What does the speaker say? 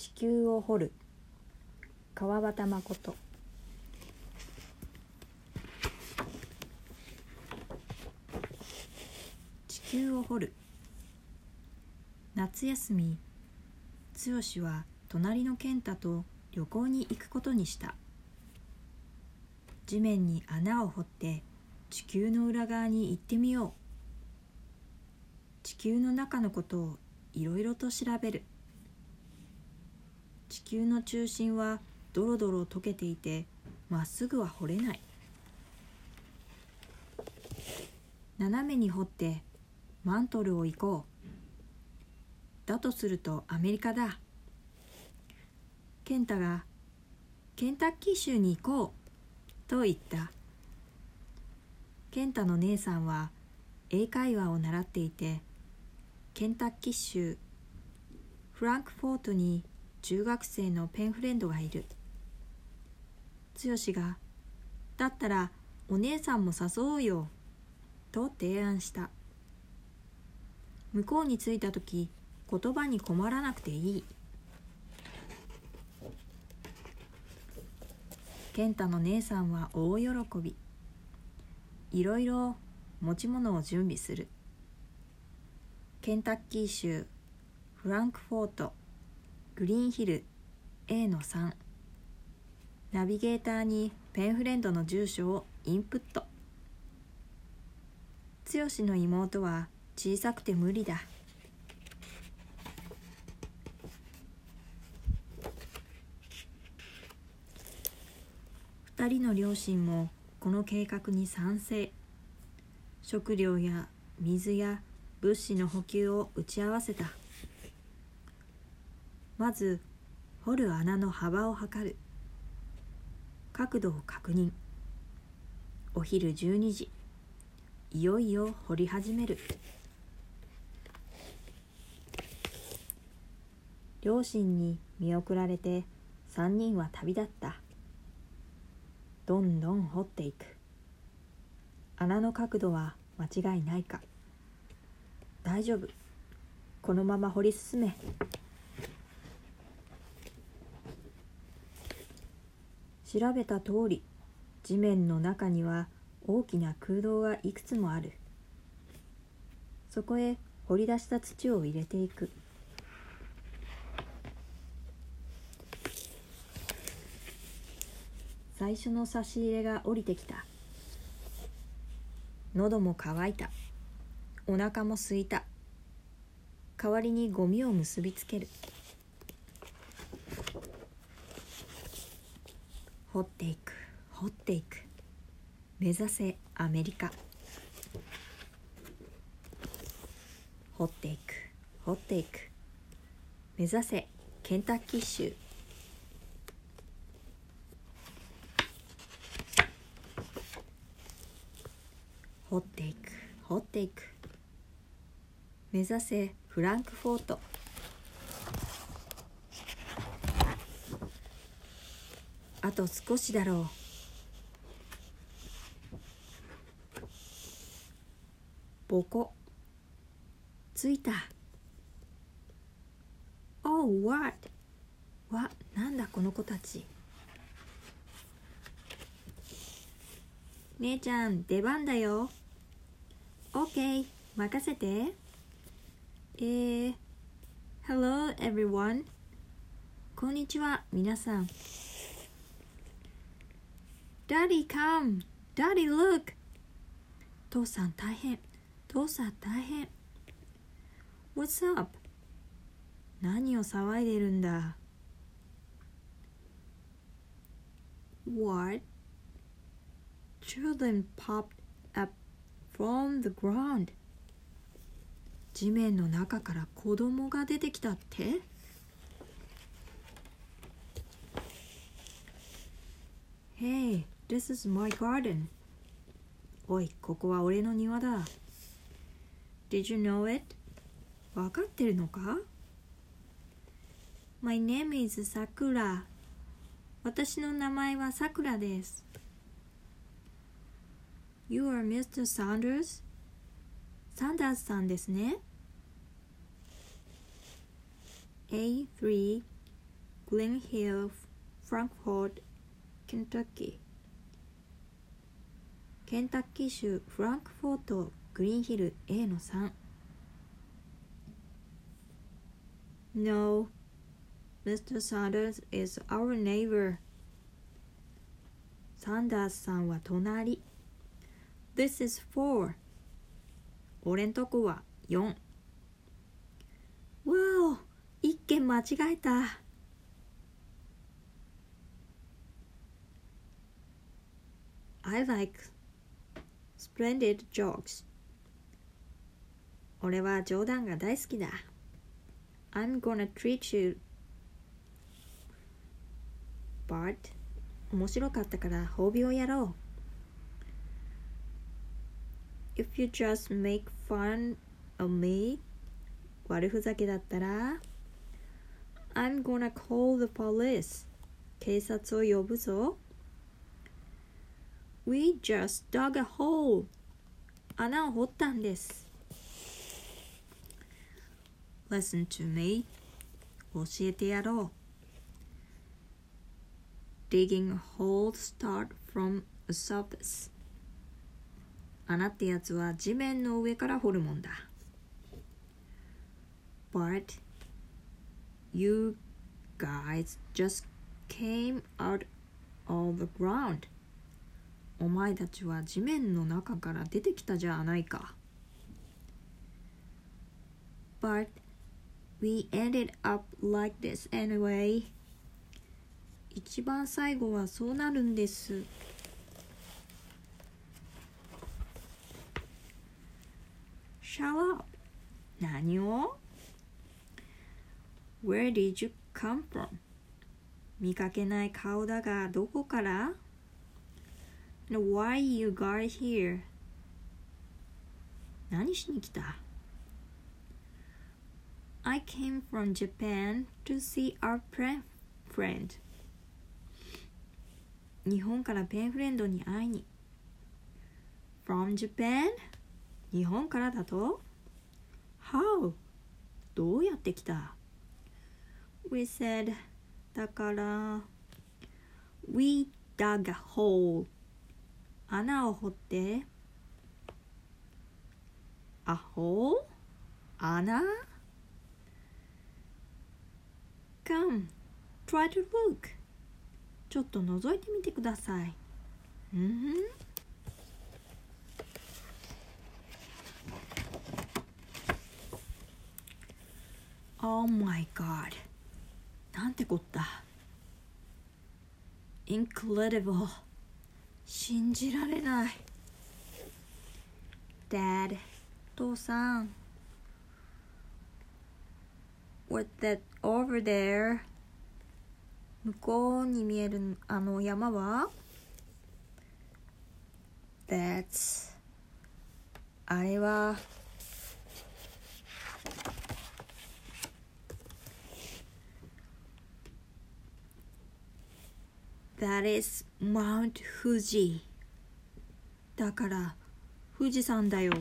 地球を掘る。川端誠。地球を掘る。夏休み。剛は隣の健太と旅行に行くことにした。地面に穴を掘って地球の裏側に行ってみよう。地球の中のことをいろいろと調べる。地球の中心はドロドロ溶けていてまっすぐは掘れない。斜めに掘ってマントルを行こう。だとするとアメリカだ。健太がケンタッキー州に行こう。と言った。健太の姉さんは英会話を習っていてケンタッキー州フランクフォートに中学生のペンフレンドがいる。剛が「だったらお姉さんも誘おうよ」と提案した。向こうに着いた時言葉に困らなくていい。健太の姉さんは大喜び。いろいろ持ち物を準備する。ケンタッキー州フランクフォート。グリーンヒル A の3ナビゲーターにペンフレンドの住所をインプット。剛の妹は小さくて無理だ。2人の両親もこの計画に賛成。食料や水や物資の補給を打ち合わせた。まず掘る穴の幅を測る。角度を確認。お昼12時。いよいよ掘り始める。両親に見送られて3人は旅立った。どんどん掘っていく。穴の角度は間違いないか。大丈夫。このまま掘り進め。調べた通り地面の中には大きな空洞がいくつもある。そこへ掘り出した土を入れていく。最初の差し入れが降りてきた。喉も渇いた。お腹もすいた。代わりにゴミを結びつける。掘っていく。掘っていく。目指せアメリカ。掘っていく。掘っていく。目指せケンタッキー州。掘っていく。掘っていく。目指せフランクフォート。あと少しだろう。ボコ。ついた。Oh what? わなんだこの子たち。姉ちゃん出番だよ。OK 任せて。えー、Hello everyone こんにちは皆さん。Daddy come Daddy look 父さん大変父さん大変 What's up 何を騒いでるんだ What Children popped up from the ground 地面の中から子供が出てきたって Hey, This is my garden. おい、ここは俺の庭だ。Did you know it? わかってるのか ?My name is Sakura. 私の名前はさくらです。You are Mr. Saunders? サンダースさんですね。A3 Glen Hill Frankfort Kentucky ケンタッキー州フランクフォートグリーンヒル A の3 No, Mr. Sanders is our neighbor. サンダースさんは隣。This is four. 俺んとこは4。わお、一件間違えた。I like splendid jokes. 俺は冗談が大好きだ。I'm gonna treat you. Bart 面白かったから褒美をやろう。If you just make fun of me 悪ふざけだったら I'm gonna call the police 警察を呼ぶぞ We just dug a hole 穴を掘ったんです Listen to me 教えてやろう Digging a hole start from the surface 穴ってやつは地面の上から掘るもんだ But you guys just came out of the ground お前たちは地面の中から出てきたじゃないか But we ended up like this anyway 一番最後はそうなるんです Shut up 何を Where did you come from? 見かけない顔だがどこから ?Why you got here? 何しに来た I came from Japan to see our friend. 日本からペンフレンドに会いに。From Japan? 日本からだと ?How? どうやって来た ?We said だから We dug a hole 穴を掘って A hole? 穴 Come, try to look ちょっと覗いてみてください。うん Oh my god なんてこった Incredible 信じられない Dad 父さん What that over there 向こうに見えるあの山は That's あれは That is Mount Fuji だから富士山だよ